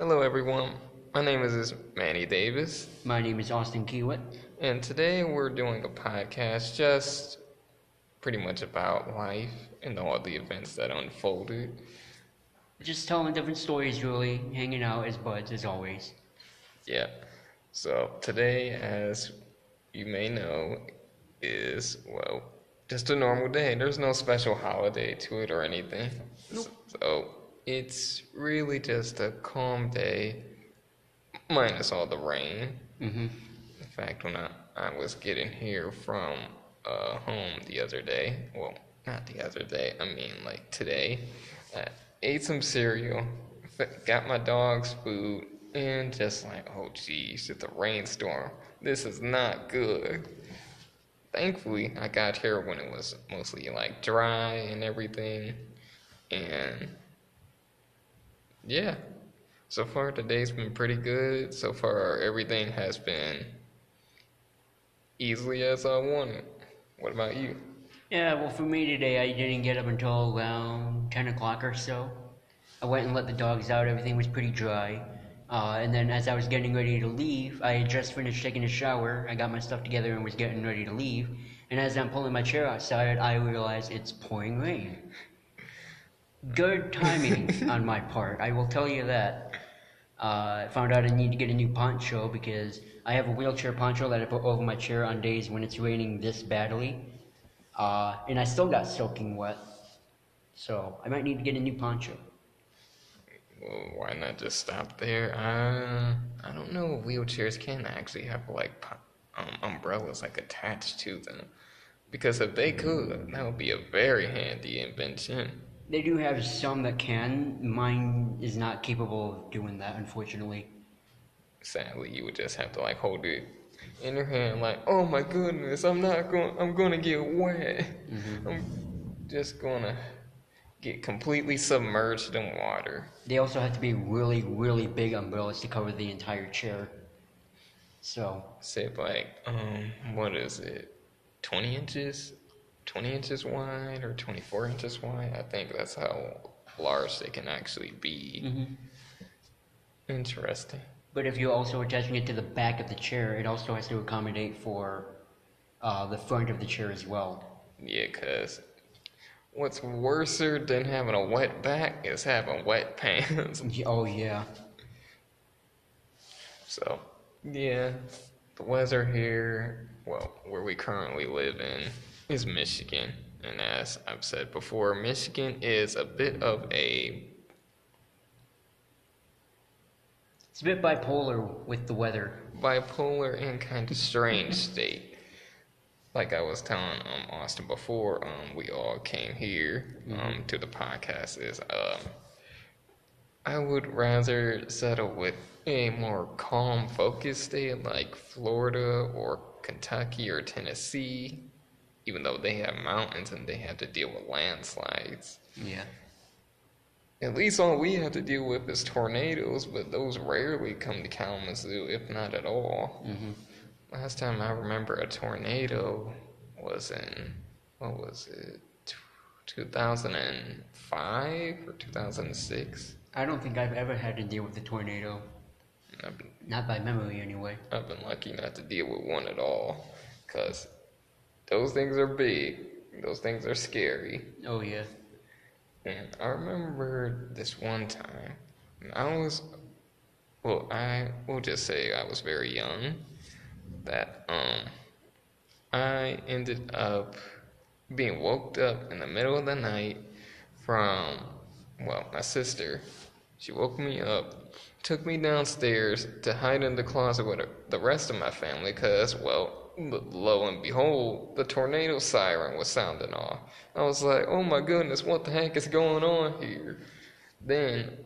Hello, everyone. My name is Manny Davis, My name is Austin Kiewit. and today we're doing a podcast just pretty much about life and all the events that unfolded. Just telling different stories, really, hanging out as buds as always. Yeah. So today, as you may know, is well just a normal day. There's no special holiday to it or anything. Nope. So it's really just a calm day, minus all the rain. Mm-hmm. In fact, when I, I was getting here from uh, home the other day, well, not the other day, I mean like today, I ate some cereal, got my dog's food, and just like, oh geez, it's a rainstorm. This is not good. Thankfully, I got here when it was mostly like dry and everything, and yeah. So far, today's been pretty good. So far, everything has been easily as I wanted. What about you? Yeah, well, for me today, I didn't get up until around 10 o'clock or so. I went and let the dogs out, everything was pretty dry. Uh, and then as I was getting ready to leave, I had just finished taking a shower. I got my stuff together and was getting ready to leave. And as I'm pulling my chair outside, I realize it's pouring rain. Good timing on my part, I will tell you that. Uh, I found out I need to get a new poncho because I have a wheelchair poncho that I put over my chair on days when it's raining this badly. Uh, and I still got soaking wet. So I might need to get a new poncho. Well, why not just stop there? Uh, I don't know. if Wheelchairs can actually have like um, umbrellas like attached to them, because if they could, that would be a very handy invention. They do have some that can. Mine is not capable of doing that, unfortunately. Sadly, you would just have to like hold it in your hand, like, oh my goodness, I'm not going, I'm gonna get wet. I'm just gonna get completely submerged in water. They also have to be really, really big umbrellas to cover the entire chair. So, Say like, um, what is it, 20 inches, 20 inches wide or 24 inches wide? I think that's how large they can actually be. mhm. Interesting. but if you're also attaching it to the back of the chair, it also has to accommodate for uh, the front of the chair as well. Yeah, cause what's worser than having a wet back is having wet pants. Oh, yeah. So, yeah, the weather here, well, where we currently live in, is Michigan. And as I've said before, Michigan is a bit of a It's a bit bipolar with the weather. bipolar and kind of strange state. Like I was telling um, Austin before, um, we all came here um, to the podcast. Is um, I would rather settle with a more calm, focused state like Florida or Kentucky or Tennessee, even though they have mountains and they have to deal with landslides. Yeah. At least all we have to deal with is tornadoes, but those rarely come to Kalamazoo, if not at all. hmm Last time I remember a tornado was in, what was it, 2005 or 2006? I don't think I've ever had to deal with a tornado. Been, Not by memory, anyway. I've been lucky not to deal with one at all, because those things are big, those things are scary. Oh, yeah. And I remember this one time, I was, well, I will just say I was very young, that um, I ended up being woke up in the middle of the night from, well, my sister. She woke me up, took me downstairs to hide in the closet with the rest of my family, because, well, lo and behold, the tornado siren was sounding off. I was like, oh my goodness, what the heck is going on here? Then,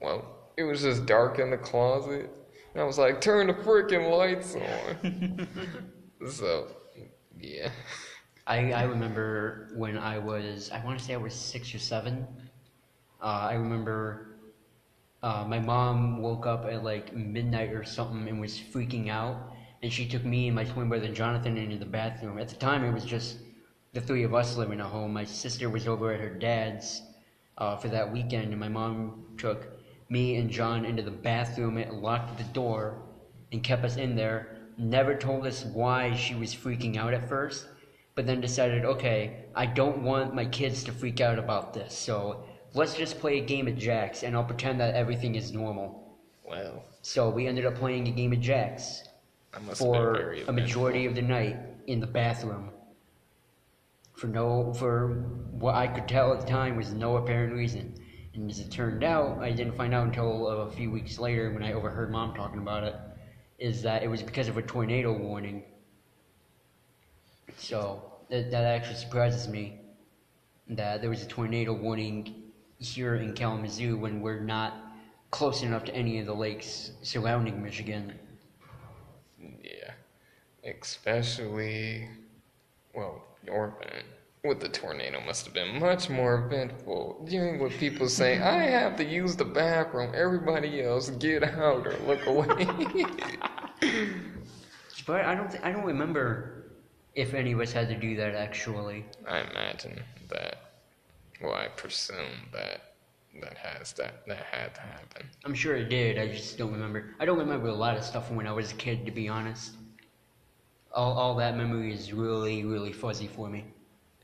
well, it was just dark in the closet. And I was like, turn the freaking lights on. so, yeah. I, I remember when I was, I want to say I was six or seven. Uh, I remember uh, my mom woke up at like midnight or something and was freaking out. And she took me and my twin brother Jonathan into the bathroom. At the time, it was just the three of us living at home. My sister was over at her dad's uh, for that weekend, and my mom took me and John into the bathroom and locked the door and kept us in there. Never told us why she was freaking out at first, but then decided, okay, I don't want my kids to freak out about this, so let's just play a game of jacks and I'll pretend that everything is normal. Well, So we ended up playing a game of jacks that must have been for a majority of the night in the bathroom. For no, for what I could tell at the time was no apparent reason. And as it turned out, I didn't find out until a few weeks later when I overheard mom talking about it, is that it was because of a tornado warning. So that, that actually surprises me that there was a tornado warning here in Kalamazoo when we're not close enough to any of the lakes surrounding Michigan. Yeah, especially, well, your event with the tornado must have been much more eventful. Dealing with people saying, I have to use the bathroom, everybody else get out or look away. But I don't. Th- I don't remember if any of us had to do that actually. I imagine that, well, I presume that that has that, that had to happen. I'm sure it did. I just don't remember. I don't remember a lot of stuff from when I was a kid, to be honest. All, all that memory is really, really fuzzy for me.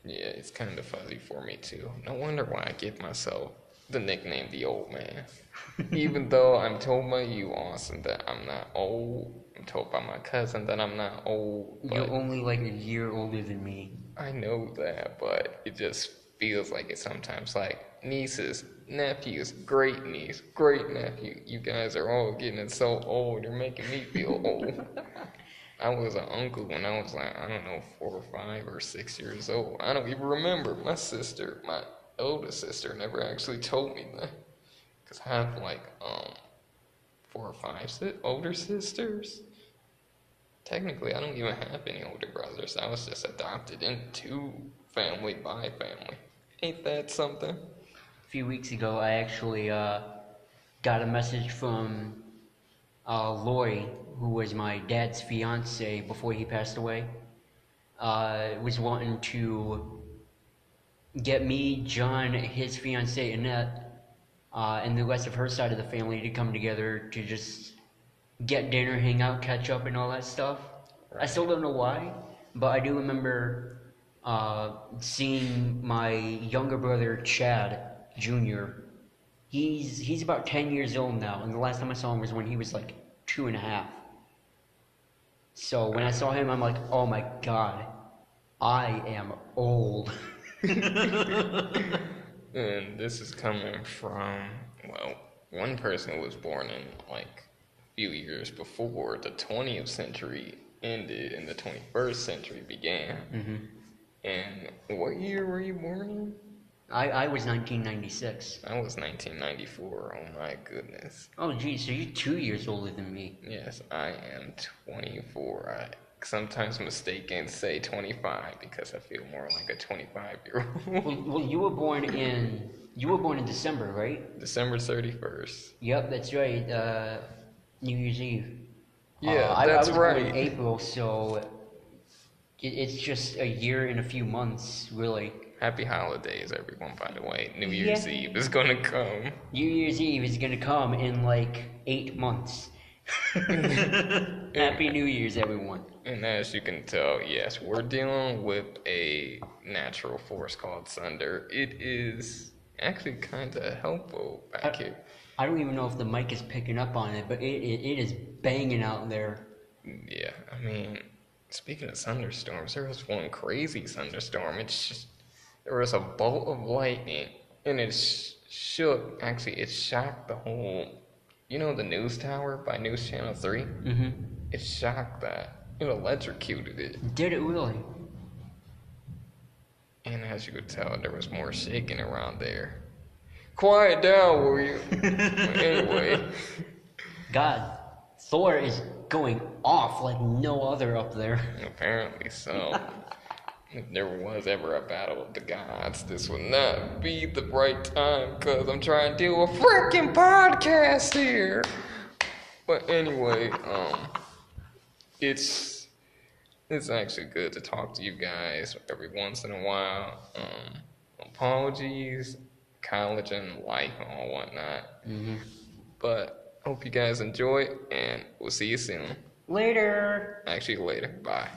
Yeah, it's kind of fuzzy for me too. No wonder why I give myself the nickname the old man. Even though I'm told by you, Austin, that I'm not old. I'm told by my cousin that I'm not old. You're only like a year older than me. I know that, but it just feels like it sometimes. Like nieces, nephews, great niece, great nephew. You guys are all getting so old. You're making me feel old. I was an uncle when I was like, I don't know, four or five or six years old. I don't even remember. My sister, my oldest sister, never actually told me that. Because I have like, um, four or five si- older sisters. Technically, I don't even have any older brothers. I was just adopted into family by family. Ain't that something? A few weeks ago, I actually uh, got a message from uh, Lori, who was my dad's fiance before he passed away. Uh, was wanting to get me, John, his fiance Annette, uh, and the rest of her side of the family to come together to just get dinner, hang out, catch up, and all that stuff. I still don't know why, but I do remember uh, seeing my younger brother Chad Jr. He's he's about ten years old now, and the last time I saw him was when he was like two and a half. So when I saw him, I'm like, oh my god, I am old. And this is coming from, well, one person who was born in like a few years before the 20th century ended and the 21st century began. hmm And what year were you born in? I I was 1996. I was 1994. Oh my goodness. Oh geez, so you're two years older than me. Yes, I am 24. I sometimes mistake and say 25 because I feel more like a 25 year old. Well, well, you were born in you were born in December, right? December 31st. Yep, that's right. Uh, New Year's Eve. Yeah, Uh, I, that's I was born in right. April, so it's just a year and a few months, really. Happy holidays, everyone, by the way. New Year's Yeah. Eve is gonna come. New Year's Eve is gonna come in like eight months. Happy New Year's, everyone. And as you can tell, yes, we're dealing with a natural force called thunder. It is actually kind of helpful back here. I don't even know if the mic is picking up on it, but it, it, it is banging out there. Yeah, I mean, speaking of thunderstorms, there was one crazy thunderstorm. It's just, there was a bolt of lightning, and it sh- shook. Actually, it shocked the whole. You know the news tower by News Channel Three. hmm It shocked that. It electrocuted it. Did it really? And as you could tell, there was more shaking around there. Quiet down, will you? anyway, God, Thor is going off like no other up there. apparently so. If there was ever a battle of the gods, this would not be the right time because I'm trying to do a freaking podcast here. But anyway, um, it's it's actually good to talk to you guys every once in a while. Um, apologies, college and life and all whatnot. hmm But hope you guys enjoy, and we'll see you soon. Later. Actually, later. Bye.